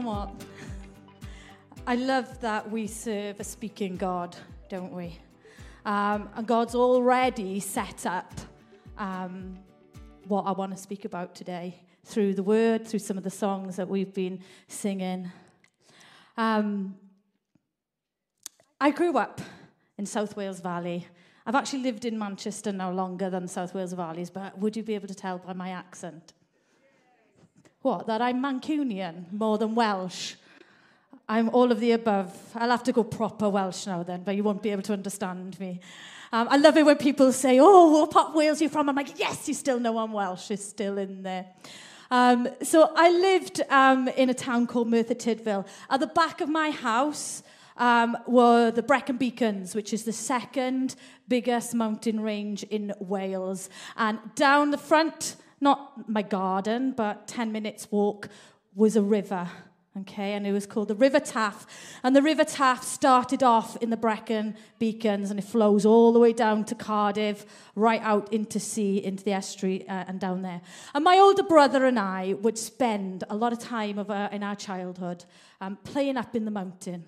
know what? I love that we serve a speaking God, don't we? Um, and God's already set up um, what I want to speak about today through the word, through some of the songs that we've been singing. Um, I grew up in South Wales Valley. I've actually lived in Manchester now longer than South Wales Valleys, but would you be able to tell by my accent? What, that I'm Mancunian more than Welsh? I'm all of the above. I'll have to go proper Welsh now then, but you won't be able to understand me. Um, I love it when people say, Oh, what part of Wales are you from? I'm like, Yes, you still know I'm Welsh. It's still in there. Um, so I lived um, in a town called Merthyr Tydfil. At the back of my house um, were the Brecon Beacons, which is the second biggest mountain range in Wales. And down the front, not my garden, but 10 minutes walk, was a river. Okay, and it was called the River Taff. And the River Taff started off in the Brecon Beacons and it flows all the way down to Cardiff, right out into sea, into the estuary, uh, and down there. And my older brother and I would spend a lot of time of, uh, in our childhood um, playing up in the mountain.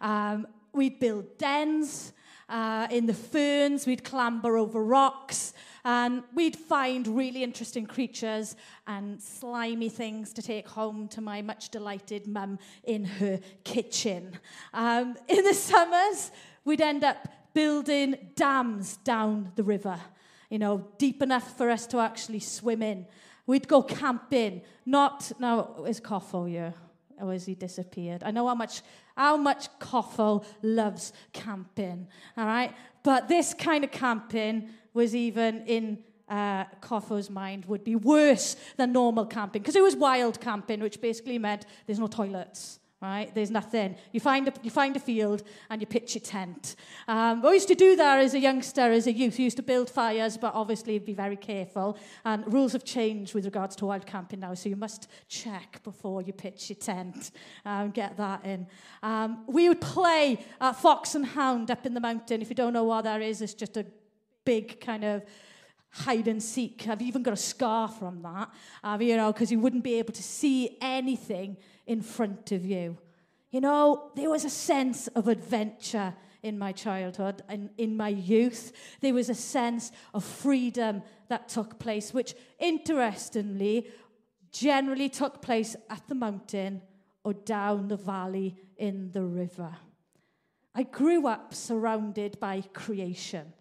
Um, we'd build dens uh, in the ferns, we'd clamber over rocks. And we'd find really interesting creatures and slimy things to take home to my much delighted mum in her kitchen. Um, in the summers, we'd end up building dams down the river, you know, deep enough for us to actually swim in. We'd go camping, not, now, is Coffo here? Or has he disappeared? I know how much how much Coffo loves camping, all right? But this kind of camping was even in uh, Coffo's mind would be worse than normal camping because it was wild camping, which basically meant there's no toilets. Right, there's nothing. You find a, you find a field and you pitch your tent. Um, I used to do that as a youngster, as a youth. We used to build fires, but obviously be very careful. And rules have changed with regards to wild camping now, so you must check before you pitch your tent. Um, get that in. Um, we would play uh, fox and hound up in the mountain. If you don't know what that is, it's just a big kind of hide and seek. I've even got a scar from that, you know, because you wouldn't be able to see anything in front of you. You know, there was a sense of adventure in my childhood and in my youth. There was a sense of freedom that took place, which interestingly generally took place at the mountain or down the valley in the river. I grew up surrounded by creation.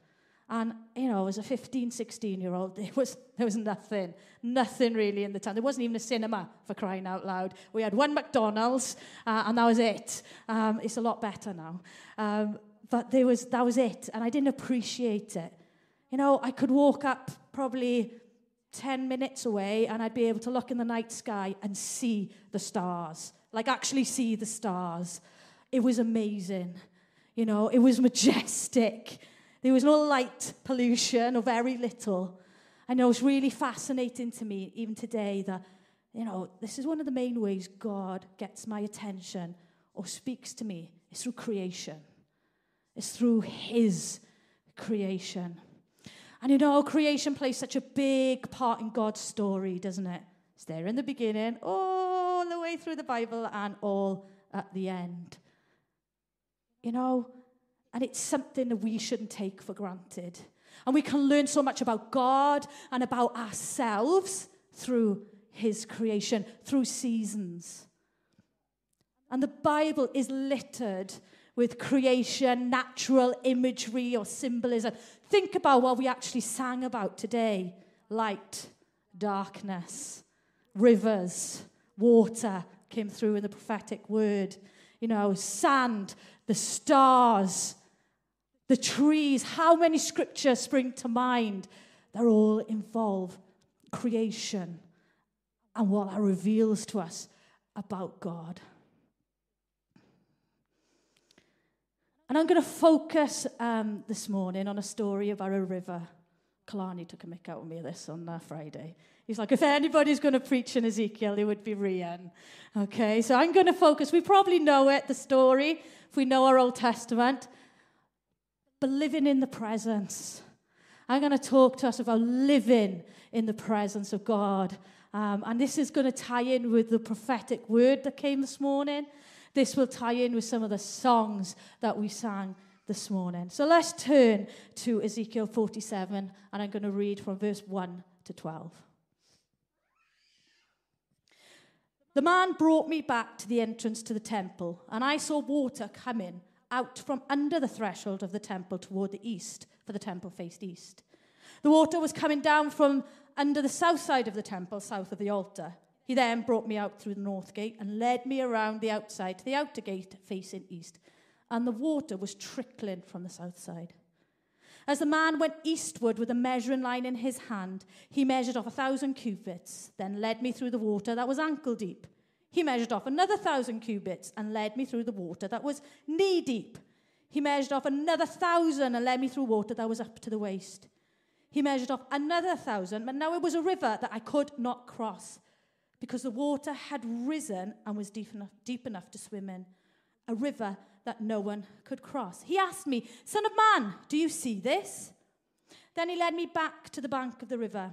And, you know, as a 15, 16 year old, there was, there was nothing, nothing really in the town. There wasn't even a cinema for crying out loud. We had one McDonald's, uh, and that was it. Um, it's a lot better now. Um, but there was, that was it, and I didn't appreciate it. You know, I could walk up probably 10 minutes away, and I'd be able to look in the night sky and see the stars, like actually see the stars. It was amazing. You know, it was majestic. There was no light pollution or very little. I know it's really fascinating to me, even today, that, you know, this is one of the main ways God gets my attention or speaks to me. It's through creation, it's through His creation. And you know, creation plays such a big part in God's story, doesn't it? It's there in the beginning, all the way through the Bible, and all at the end. You know, and it's something that we shouldn't take for granted. And we can learn so much about God and about ourselves through His creation, through seasons. And the Bible is littered with creation, natural imagery, or symbolism. Think about what we actually sang about today light, darkness, rivers, water came through in the prophetic word, you know, sand, the stars, the trees, how many scriptures spring to mind? They're all involve creation and what that reveals to us about God. And I'm going to focus um, this morning on a story about a river. Kalani took a mick out of me this on uh, Friday. He's like, if anybody's going to preach in Ezekiel, it would be Rhian. Okay, so I'm going to focus. We probably know it, the story, if we know our Old Testament but living in the presence. I'm going to talk to us about living in the presence of God. Um, and this is going to tie in with the prophetic word that came this morning. This will tie in with some of the songs that we sang this morning. So let's turn to Ezekiel 47, and I'm going to read from verse 1 to 12. The man brought me back to the entrance to the temple, and I saw water coming out from under the threshold of the temple toward the east, for the temple faced east. The water was coming down from under the south side of the temple, south of the altar. He then brought me out through the north gate and led me around the outside to the outer gate facing east, and the water was trickling from the south side. As the man went eastward with a measuring line in his hand, he measured off a thousand cubits, then led me through the water that was ankle deep He measured off another thousand cubits and led me through the water that was knee deep. He measured off another thousand and led me through water that was up to the waist. He measured off another thousand, but now it was a river that I could not cross because the water had risen and was deep enough, deep enough to swim in. A river that no one could cross. He asked me, Son of man, do you see this? Then he led me back to the bank of the river.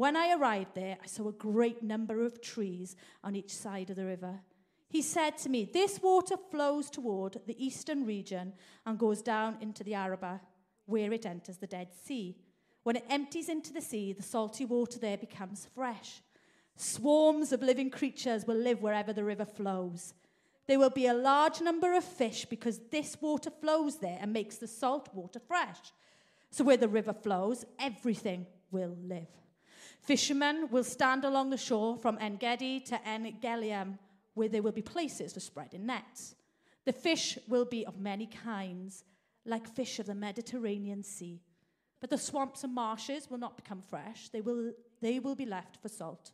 When I arrived there, I saw a great number of trees on each side of the river. He said to me, This water flows toward the eastern region and goes down into the Arabah, where it enters the Dead Sea. When it empties into the sea, the salty water there becomes fresh. Swarms of living creatures will live wherever the river flows. There will be a large number of fish because this water flows there and makes the salt water fresh. So, where the river flows, everything will live. Fishermen will stand along the shore from En Gedi to En where there will be places for spreading nets. The fish will be of many kinds, like fish of the Mediterranean Sea. But the swamps and marshes will not become fresh, they will, they will be left for salt.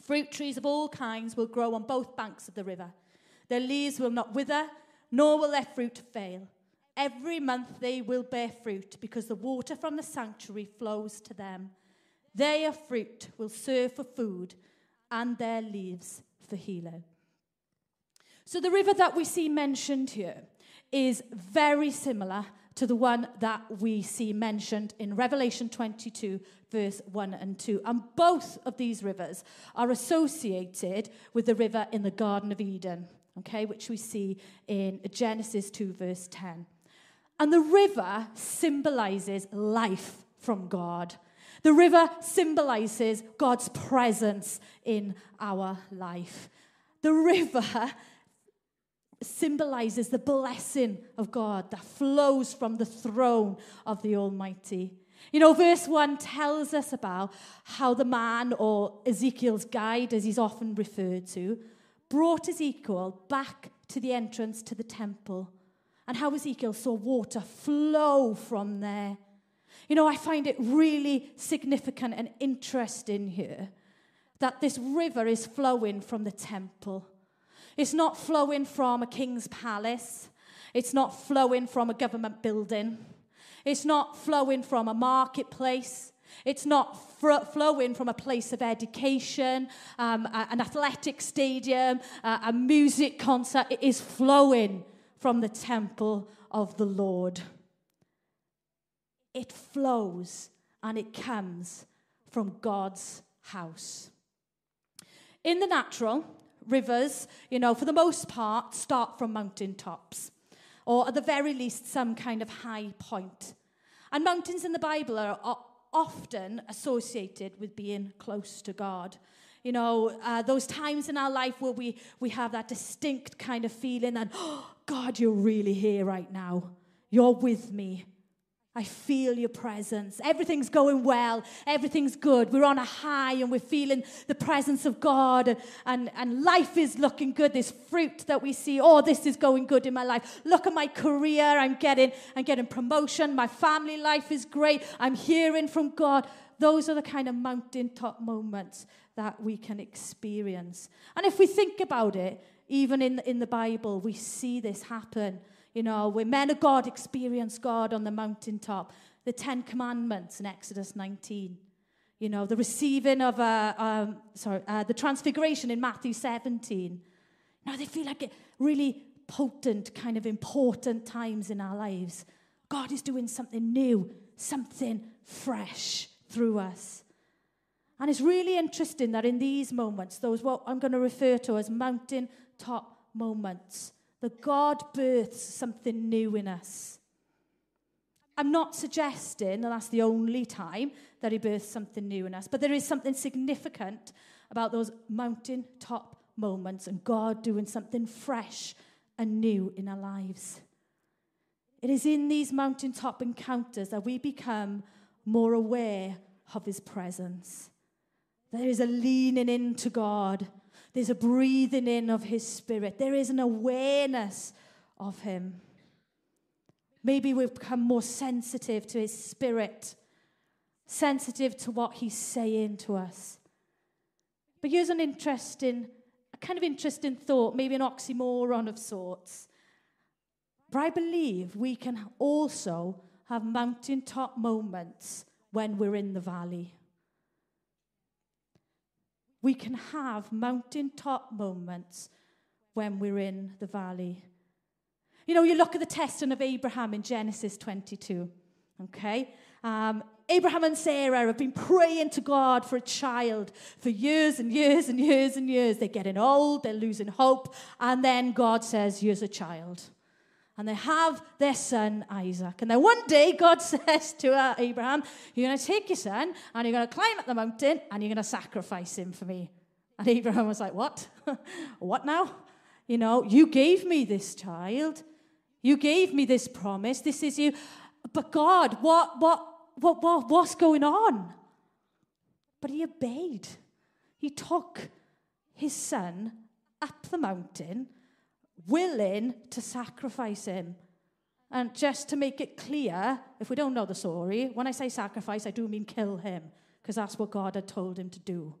Fruit trees of all kinds will grow on both banks of the river. Their leaves will not wither, nor will their fruit fail. Every month they will bear fruit because the water from the sanctuary flows to them. Their fruit will serve for food and their leaves for healing. So, the river that we see mentioned here is very similar to the one that we see mentioned in Revelation 22, verse 1 and 2. And both of these rivers are associated with the river in the Garden of Eden, okay, which we see in Genesis 2, verse 10. And the river symbolizes life from God. The river symbolizes God's presence in our life. The river symbolizes the blessing of God that flows from the throne of the Almighty. You know, verse 1 tells us about how the man, or Ezekiel's guide, as he's often referred to, brought Ezekiel back to the entrance to the temple, and how Ezekiel saw water flow from there. You know, I find it really significant and interesting here that this river is flowing from the temple. It's not flowing from a king's palace. It's not flowing from a government building. It's not flowing from a marketplace. It's not fr- flowing from a place of education, um, a- an athletic stadium, a-, a music concert. It is flowing from the temple of the Lord. It flows and it comes from God's house. In the natural, rivers, you know, for the most part, start from mountain tops, or at the very least, some kind of high point. And mountains in the Bible are, often associated with being close to God. You know, uh, those times in our life where we, we have that distinct kind of feeling that, oh, God, you're really here right now. You're with me. I feel your presence. Everything's going well. Everything's good. We're on a high and we're feeling the presence of God, and, and, and life is looking good. This fruit that we see, oh, this is going good in my life. Look at my career. I'm getting, I'm getting promotion. My family life is great. I'm hearing from God. Those are the kind of mountaintop moments that we can experience. And if we think about it, even in, in the Bible, we see this happen. You know, where men of God experience God on the mountaintop, the Ten Commandments in Exodus 19. You know, the receiving of a, um, sorry, uh, the transfiguration in Matthew 17. Now they feel like really potent, kind of important times in our lives. God is doing something new, something fresh through us. And it's really interesting that in these moments, those what I'm going to refer to as mountain top moments, that God births something new in us. I'm not suggesting that that's the only time that He births something new in us, but there is something significant about those mountain top moments and God doing something fresh and new in our lives. It is in these mountaintop encounters that we become more aware of His presence. There is a leaning into God, there's a breathing in of His Spirit, there is an awareness of Him. Maybe we've become more sensitive to His Spirit, sensitive to what He's saying to us. But here's an interesting, a kind of interesting thought, maybe an oxymoron of sorts. But I believe we can also have mountaintop moments when we're in the valley. We can have mountaintop moments when we're in the valley. You know, you look at the testing of Abraham in Genesis 22, okay? Um, Abraham and Sarah have been praying to God for a child for years and years and years and years. They're getting old, they're losing hope, and then God says, Here's a child and they have their son Isaac. And then one day, God says to uh, Abraham, You're going to take your son and you're going to climb up the mountain and you're going to sacrifice him for me. And Abraham was like, What? what now? You know, you gave me this child. You gave me this promise. This is you. But God, what, what, what, what, what's going on? But he obeyed. He took his son up the mountain willing to sacrifice him. And just to make it clear, if we don't know the story, when I say sacrifice, I do mean kill him, because that's what God had told him to do.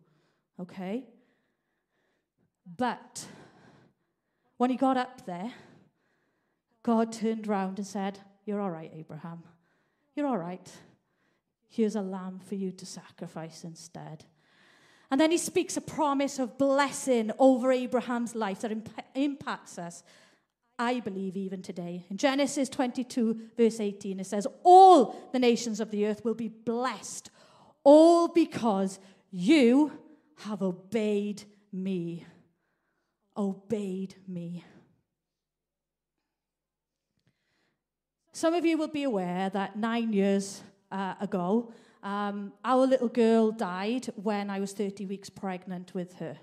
Okay? But when he got up there, God turned around and said, You're all right, Abraham. You're all right. Here's a lamb for you to sacrifice instead. And then he speaks a promise of blessing over Abraham's life that imp- impacts us, I believe, even today. In Genesis 22, verse 18, it says, All the nations of the earth will be blessed, all because you have obeyed me. Obeyed me. Some of you will be aware that nine years uh, ago, um, our little girl died when I was 30 weeks pregnant with her.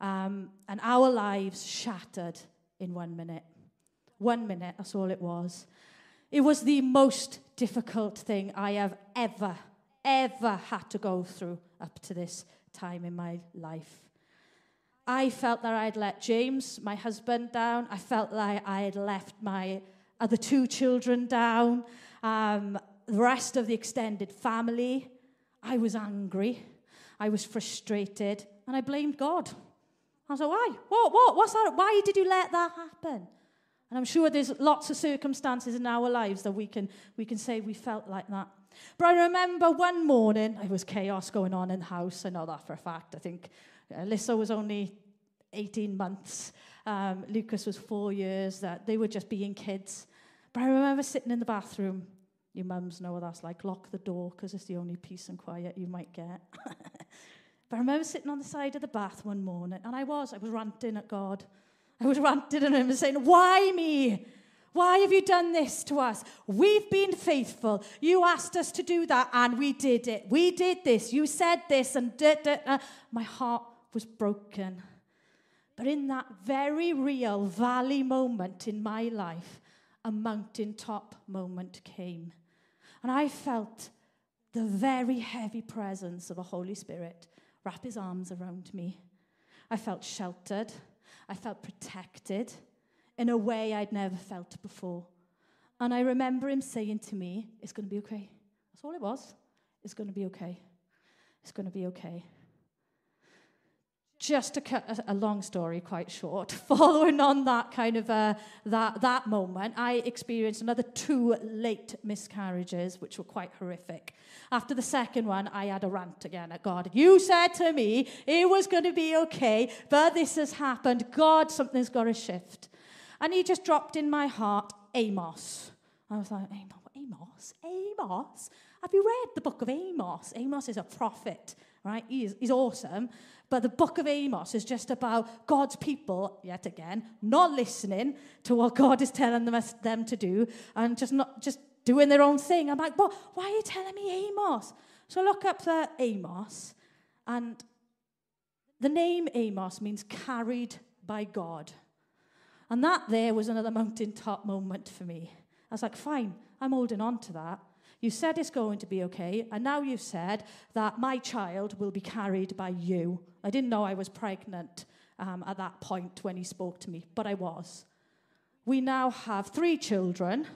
Um, and our lives shattered in one minute. One minute, that's all it was. It was the most difficult thing I have ever, ever had to go through up to this time in my life. I felt that I'd let James, my husband, down. I felt like I had left my other two children down. Um, the rest of the extended family. I was angry. I was frustrated. And I blamed God. I was like, why? What? What? What's that? Why did you let that happen? And I'm sure there's lots of circumstances in our lives that we can, we can say we felt like that. But I remember one morning, there was chaos going on in the house. I know that for a fact. I think Alyssa was only 18 months. Um, Lucas was four years. That they were just being kids. But I remember sitting in the bathroom your mums know what that's like. Lock the door because it's the only peace and quiet you might get. but I remember sitting on the side of the bath one morning, and I was, I was ranting at God. I was ranting at him and saying, Why me? Why have you done this to us? We've been faithful. You asked us to do that, and we did it. We did this. You said this, and da, da. my heart was broken. But in that very real valley moment in my life, a mountaintop moment came. And I felt the very heavy presence of the Holy Spirit wrap his arms around me. I felt sheltered. I felt protected in a way I'd never felt before. And I remember him saying to me, It's going to be okay. That's all it was. It's going to be okay. It's going to be okay just to cut a, long story quite short, following on that kind of uh, that that moment, I experienced another two late miscarriages, which were quite horrific. After the second one, I had a rant again at God. You said to me it was going to be okay, but this has happened. God, something's got to shift, and He just dropped in my heart Amos. I was like, Amos, Amos, Amos. Have you read the book of Amos? Amos is a prophet right? He's, he's awesome. But the book of Amos is just about God's people, yet again, not listening to what God is telling them, them to do and just not just doing their own thing. I'm like, well, why are you telling me Amos? So look up the Amos, and the name Amos means carried by God. And that there was another mountaintop moment for me. I was like, fine, I'm holding on to that. You said it's going to be okay, and now you've said that my child will be carried by you. I didn't know I was pregnant um, at that point when he spoke to me, but I was. We now have three children.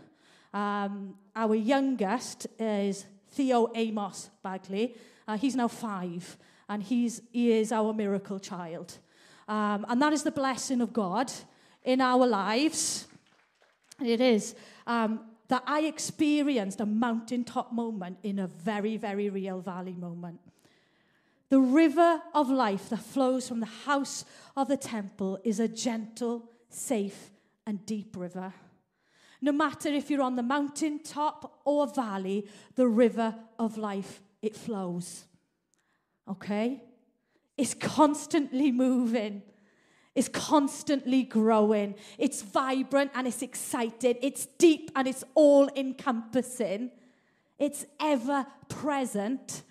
Um, our youngest is Theo Amos Bagley. Uh, he's now five, and he's, he is our miracle child. Um, and that is the blessing of God in our lives. It is. Um, that I experienced a mountaintop moment in a very, very real valley moment. The river of life that flows from the house of the temple is a gentle, safe, and deep river. No matter if you're on the mountaintop or valley, the river of life, it flows. Okay? It's constantly moving is constantly growing. It's vibrant and it's excited. It's deep and it's all encompassing. It's ever present,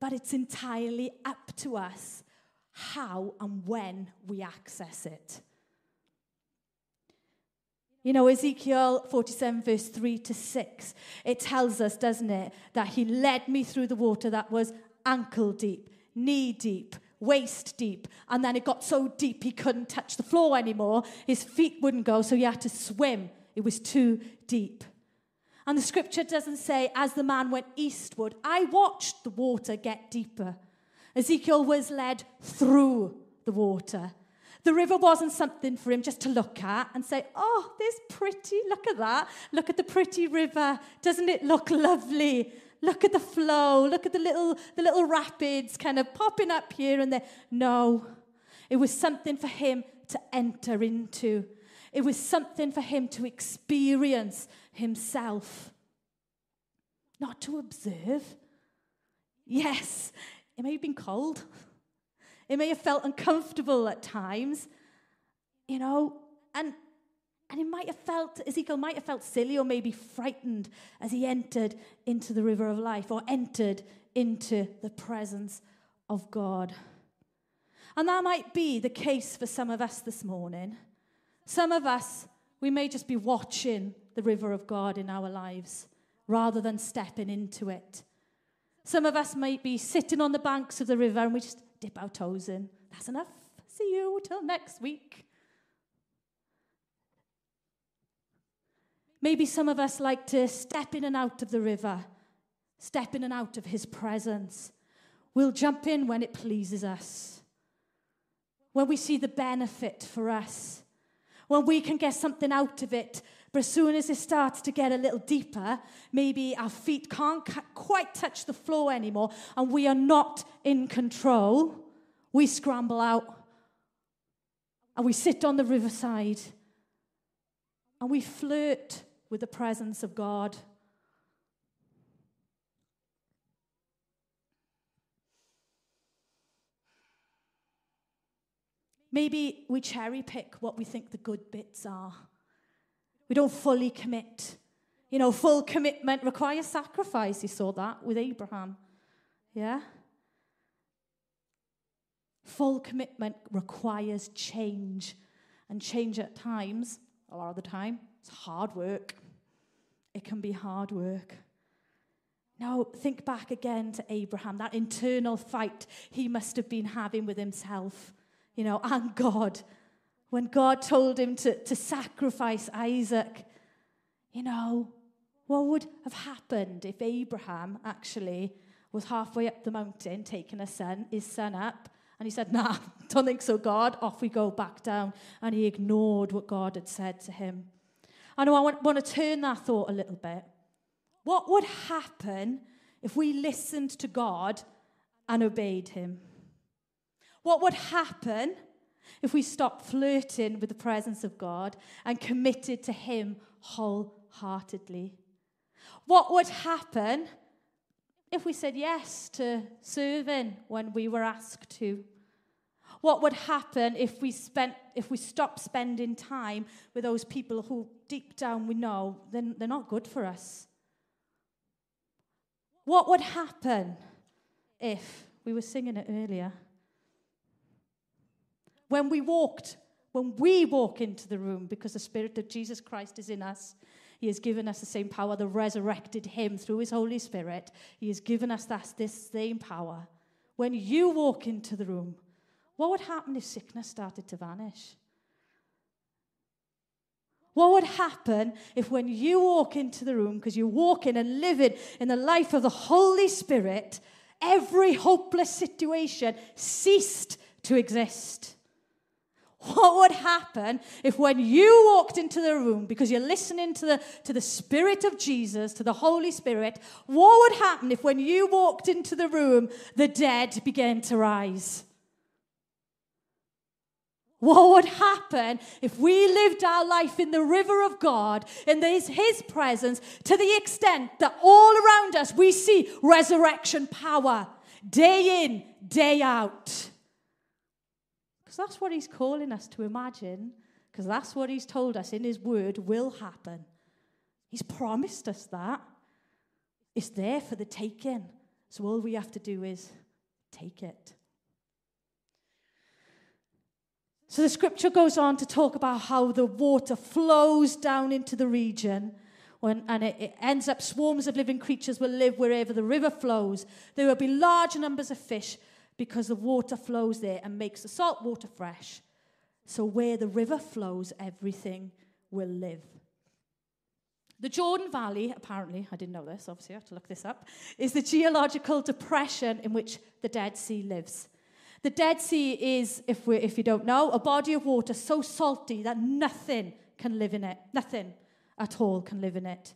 but it's entirely up to us how and when we access it. You know, Ezekiel 47, verse 3 to 6, it tells us, doesn't it, that he led me through the water that was ankle deep, knee deep, waist deep. And then it got so deep he couldn't touch the floor anymore. His feet wouldn't go, so he had to swim. It was too deep. And the scripture doesn't say, as the man went eastward, I watched the water get deeper. Ezekiel was led through the water. The river wasn't something for him just to look at and say, Oh, this pretty, look at that. Look at the pretty river. Doesn't it look lovely? Look at the flow. Look at the little, the little rapids kind of popping up here and there. No, it was something for him to enter into. It was something for him to experience himself, not to observe. Yes, it may have been cold. It may have felt uncomfortable at times, you know, and and he might have felt, Ezekiel might have felt silly or maybe frightened as he entered into the river of life or entered into the presence of God. And that might be the case for some of us this morning. Some of us, we may just be watching the river of God in our lives rather than stepping into it. Some of us might be sitting on the banks of the river and we just dip our toes in. That's enough. See you till next week. Maybe some of us like to step in and out of the river, step in and out of his presence. We'll jump in when it pleases us, when we see the benefit for us, when we can get something out of it. But as soon as it starts to get a little deeper, maybe our feet can't quite touch the floor anymore and we are not in control, we scramble out and we sit on the riverside and we flirt with the presence of God. Maybe we cherry pick what we think the good bits are. We don't fully commit. You know, full commitment requires sacrifice. You saw that with Abraham. Yeah? Full commitment requires change. And change at times, a lot of the time, it's hard work it can be hard work. Now, think back again to Abraham, that internal fight he must have been having with himself, you know, and God. When God told him to, to sacrifice Isaac, you know, what would have happened if Abraham actually was halfway up the mountain taking a son, his son up, and he said, Nah, don't think so, God. Off we go back down. And he ignored what God had said to him. I know I want, want to turn that thought a little bit. What would happen if we listened to God and obeyed Him? What would happen if we stopped flirting with the presence of God and committed to Him wholeheartedly? What would happen if we said yes to serving when we were asked to? What would happen if we spent if we stopped spending time with those people who deep down we know then they're not good for us? What would happen if we were singing it earlier? When we walked, when we walk into the room because the Spirit of Jesus Christ is in us, He has given us the same power that resurrected Him through His Holy Spirit. He has given us that, this same power. When you walk into the room, what would happen if sickness started to vanish? What would happen if, when you walk into the room, because you're walking and living in the life of the Holy Spirit, every hopeless situation ceased to exist? What would happen if, when you walked into the room, because you're listening to the, to the Spirit of Jesus, to the Holy Spirit, what would happen if, when you walked into the room, the dead began to rise? What would happen if we lived our life in the river of God, in his, his presence, to the extent that all around us we see resurrection power day in, day out? Because that's what he's calling us to imagine, because that's what he's told us in his word will happen. He's promised us that. It's there for the taking. So all we have to do is take it. So the scripture goes on to talk about how the water flows down into the region. When, and it, it, ends up swarms of living creatures will live wherever the river flows. There will be large numbers of fish because the water flows there and makes the salt water fresh. So where the river flows, everything will live. The Jordan Valley, apparently, I didn't know this, obviously, I have to look this up, is the geological depression in which the Dead Sea lives. The Dead Sea is, if, we if you don't know, a body of water so salty that nothing can live in it. Nothing at all can live in it.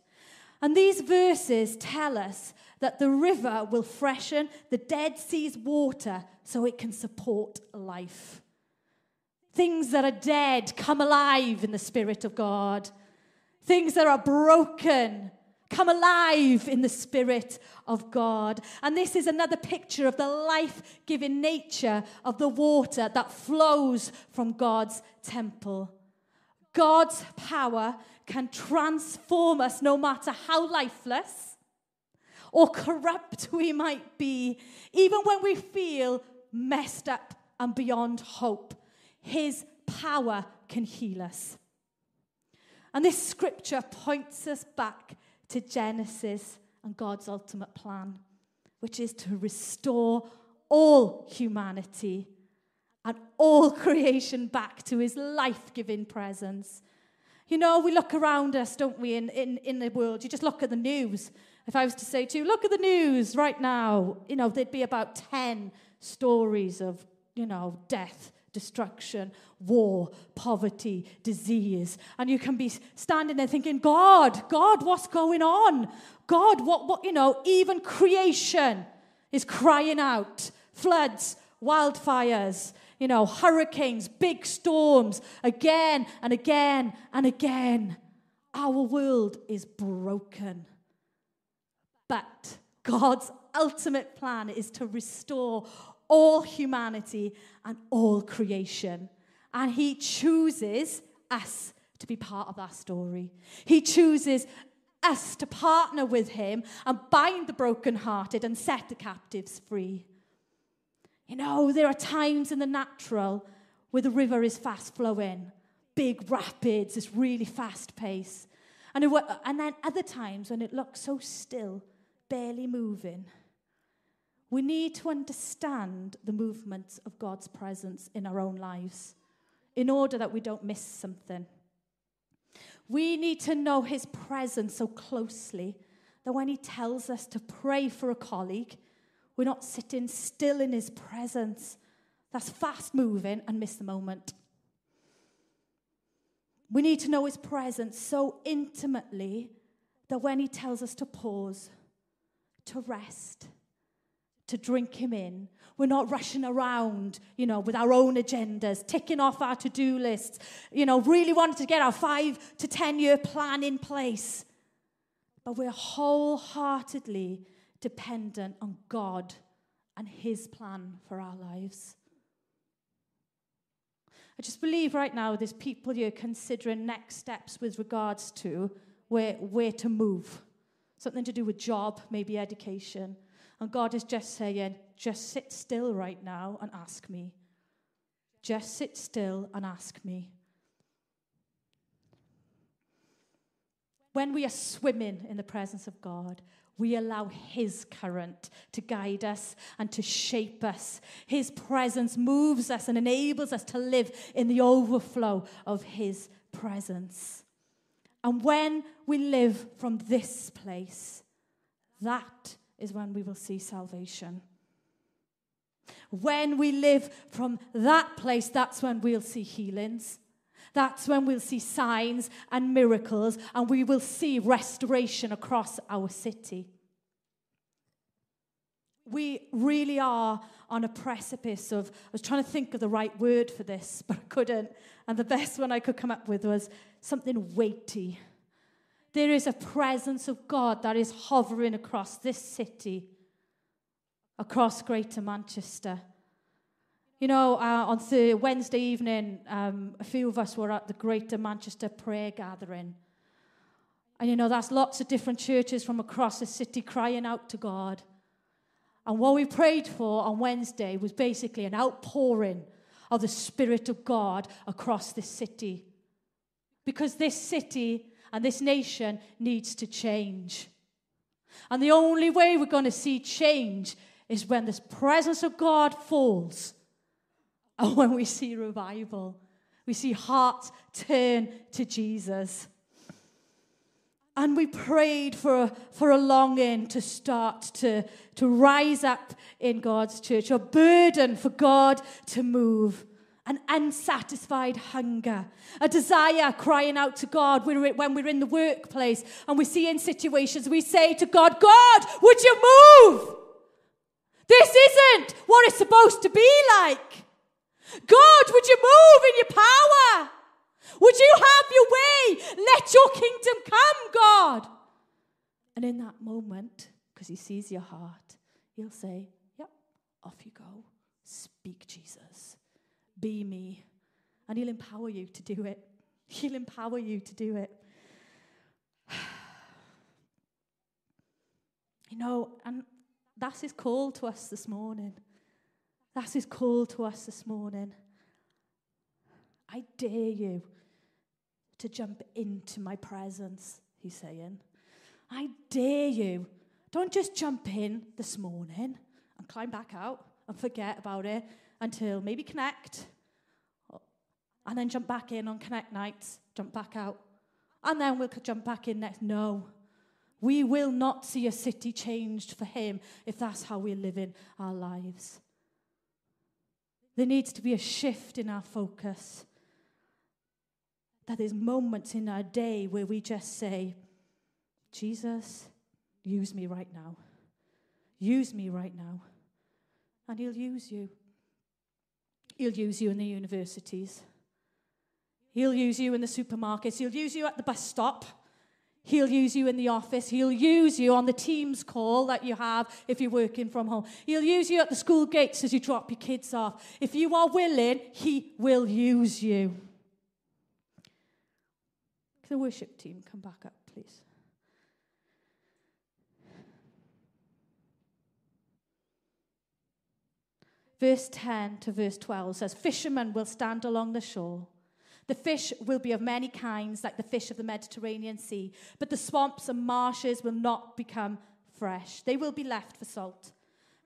And these verses tell us that the river will freshen the Dead Sea's water so it can support life. Things that are dead come alive in the Spirit of God. Things that are broken come alive in the Spirit of God. And this is another picture of the life giving nature of the water that flows from God's temple. God's power can transform us no matter how lifeless or corrupt we might be, even when we feel messed up and beyond hope. His power can heal us. And this scripture points us back to Genesis and God's ultimate plan, which is to restore all humanity and all creation back to his life giving presence. You know, we look around us, don't we, in, in, in the world. You just look at the news. If I was to say to you, look at the news right now, you know, there'd be about 10 stories of, you know, death destruction, war, poverty, disease. And you can be standing there thinking, God, God, what's going on? God, what, what, you know, even creation is crying out. Floods, wildfires, you know, hurricanes, big storms, again and again and again. Our world is broken. But God's ultimate plan is to restore all humanity and all creation. And He chooses us to be part of that story. He chooses us to partner with Him and bind the brokenhearted and set the captives free. You know, there are times in the natural where the river is fast flowing, big rapids, this really fast pace. And, it, and then other times when it looks so still, barely moving. We need to understand the movements of God's presence in our own lives in order that we don't miss something. We need to know his presence so closely that when he tells us to pray for a colleague, we're not sitting still in his presence. That's fast moving and miss the moment. We need to know his presence so intimately that when he tells us to pause, to rest, to drink him in. We're not rushing around, you know, with our own agendas, ticking off our to do lists, you know, really wanting to get our five to 10 year plan in place. But we're wholeheartedly dependent on God and His plan for our lives. I just believe right now there's people you're considering next steps with regards to where, where to move. Something to do with job, maybe education. And God is just saying, just sit still right now and ask me. Just sit still and ask me. When we are swimming in the presence of God, we allow His current to guide us and to shape us. His presence moves us and enables us to live in the overflow of His presence. And when we live from this place, that is when we will see salvation. When we live from that place, that's when we'll see healings. That's when we'll see signs and miracles, and we will see restoration across our city. We really are on a precipice of, I was trying to think of the right word for this, but I couldn't. And the best one I could come up with was something weighty. There is a presence of God that is hovering across this city, across Greater Manchester. You know, uh, on Wednesday evening, um, a few of us were at the Greater Manchester prayer gathering. And you know, that's lots of different churches from across the city crying out to God. And what we prayed for on Wednesday was basically an outpouring of the Spirit of God across this city. Because this city and this nation needs to change. And the only way we're going to see change is when this presence of God falls and when we see revival, we see hearts turn to Jesus. And we prayed for a, for a longing to start to, to rise up in God's church, a burden for God to move, an unsatisfied hunger, a desire crying out to God when we're in the workplace and we see in situations, we say to God, God, would you move? This isn't what it's supposed to be like. God, would you move in your power? Would you have your way? Let your kingdom come, God. And in that moment, because he sees your heart, he'll say, Yep, off you go. Speak, Jesus. Be me. And he'll empower you to do it. He'll empower you to do it. You know, and that's his call to us this morning. That's his call to us this morning. I dare you to jump into my presence, he's saying. I dare you. Don't just jump in this morning and climb back out and forget about it until maybe connect. And then jump back in on connect nights, jump back out. And then we'll jump back in next. No. We will not see a city changed for him if that's how we're living our lives. There needs to be a shift in our focus. That there's moments in our day where we just say, Jesus, use me right now. Use me right now. And He'll use you. He'll use you in the universities. He'll use you in the supermarkets. He'll use you at the bus stop. He'll use you in the office. He'll use you on the Teams call that you have if you're working from home. He'll use you at the school gates as you drop your kids off. If you are willing, He will use you. Can the worship team come back up, please? Verse 10 to verse 12 says, Fishermen will stand along the shore the fish will be of many kinds, like the fish of the Mediterranean Sea, but the swamps and marshes will not become fresh. They will be left for salt.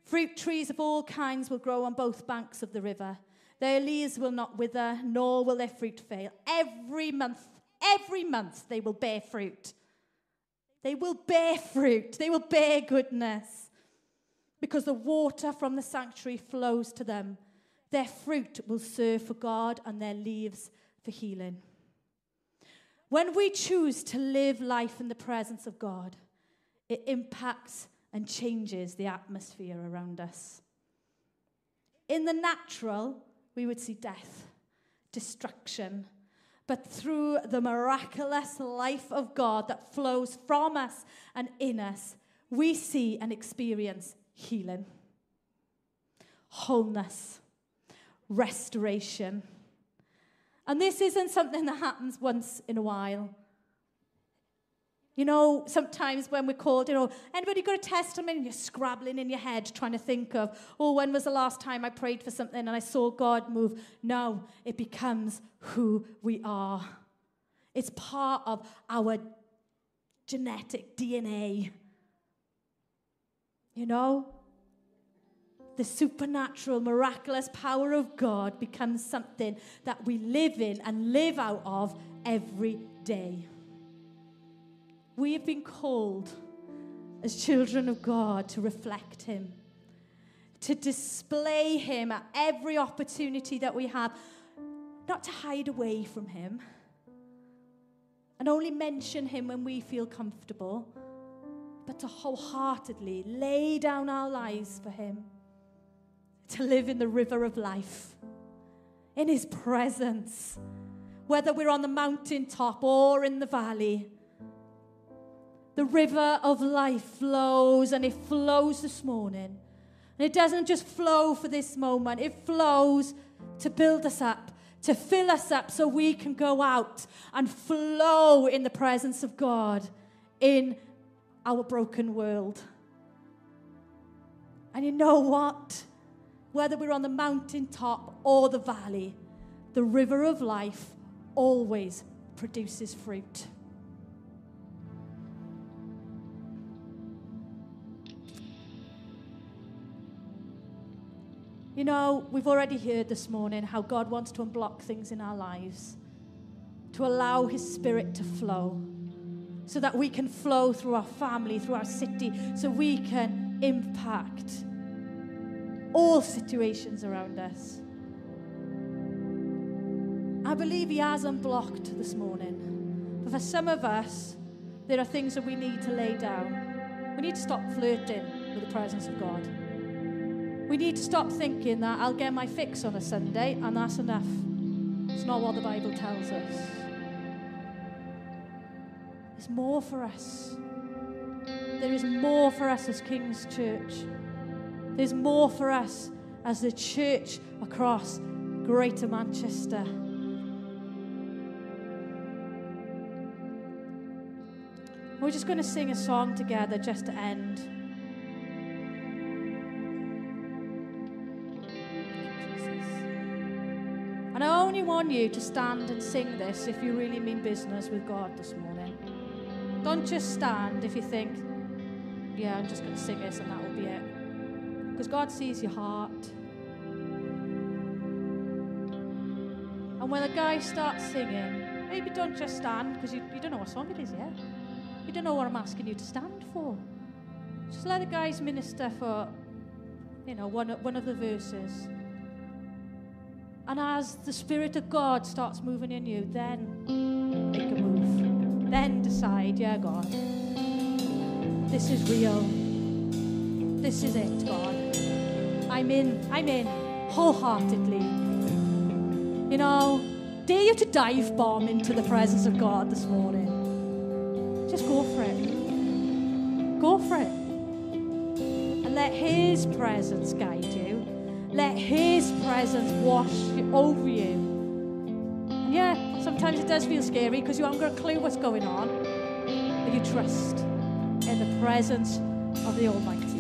Fruit trees of all kinds will grow on both banks of the river. Their leaves will not wither, nor will their fruit fail. Every month, every month, they will bear fruit. They will bear fruit. They will bear goodness. Because the water from the sanctuary flows to them. Their fruit will serve for God, and their leaves for healing. When we choose to live life in the presence of God, it impacts and changes the atmosphere around us. In the natural, we would see death, destruction, but through the miraculous life of God that flows from us and in us, we see and experience healing, wholeness, restoration. And this isn't something that happens once in a while. You know, sometimes when we're called, you know, anybody got a testimony you're scrabbling in your head trying to think of, oh, when was the last time I prayed for something and I saw God move? No, it becomes who we are. It's part of our genetic DNA. You know? The supernatural, miraculous power of God becomes something that we live in and live out of every day. We have been called as children of God to reflect Him, to display Him at every opportunity that we have, not to hide away from Him and only mention Him when we feel comfortable, but to wholeheartedly lay down our lives for Him, to live in the river of life, in His presence, whether we're on the mountaintop or in the valley the river of life flows, and it flows this morning. And it doesn't just flow for this moment, it flows to build us up, to fill us up so we can go out and flow in the presence of God in our broken world. And you know what? Whether we're on the mountaintop or the valley, the river of life always produces fruit. You know, we've already heard this morning how God wants to unblock things in our lives, to allow His Spirit to flow, so that we can flow through our family, through our city, so we can impact all situations around us. I believe He has unblocked this morning. But for some of us, there are things that we need to lay down. We need to stop flirting with the presence of God. We need to stop thinking that I'll get my fix on a Sunday and that's enough. It's not what the Bible tells us. There's more for us. There is more for us as King's Church. There's more for us as the church across Greater Manchester. We're just going to sing a song together just to end. And I only want you to stand and sing this if you really mean business with God this morning. Don't just stand if you think, yeah, I'm just going to sing this and that will be it. Because God sees your heart. And when a guy starts singing, maybe don't just stand because you, you don't know what song it is yet. You don't know what I'm asking you to stand for. Just let the guys minister for, you know, one, one of the verses. And as the Spirit of God starts moving in you, then move. Then decide, yeah, God, this is real. This is it, God. I'm in, I'm in wholeheartedly. You know, dare you to dive bomb into the presence of God this morning. Just go for it. Go for it. And let His presence guide you. Let His presence wash over you. And yeah, sometimes it does feel scary because you haven't got a clue what's going on, but you trust in the presence of the Almighty.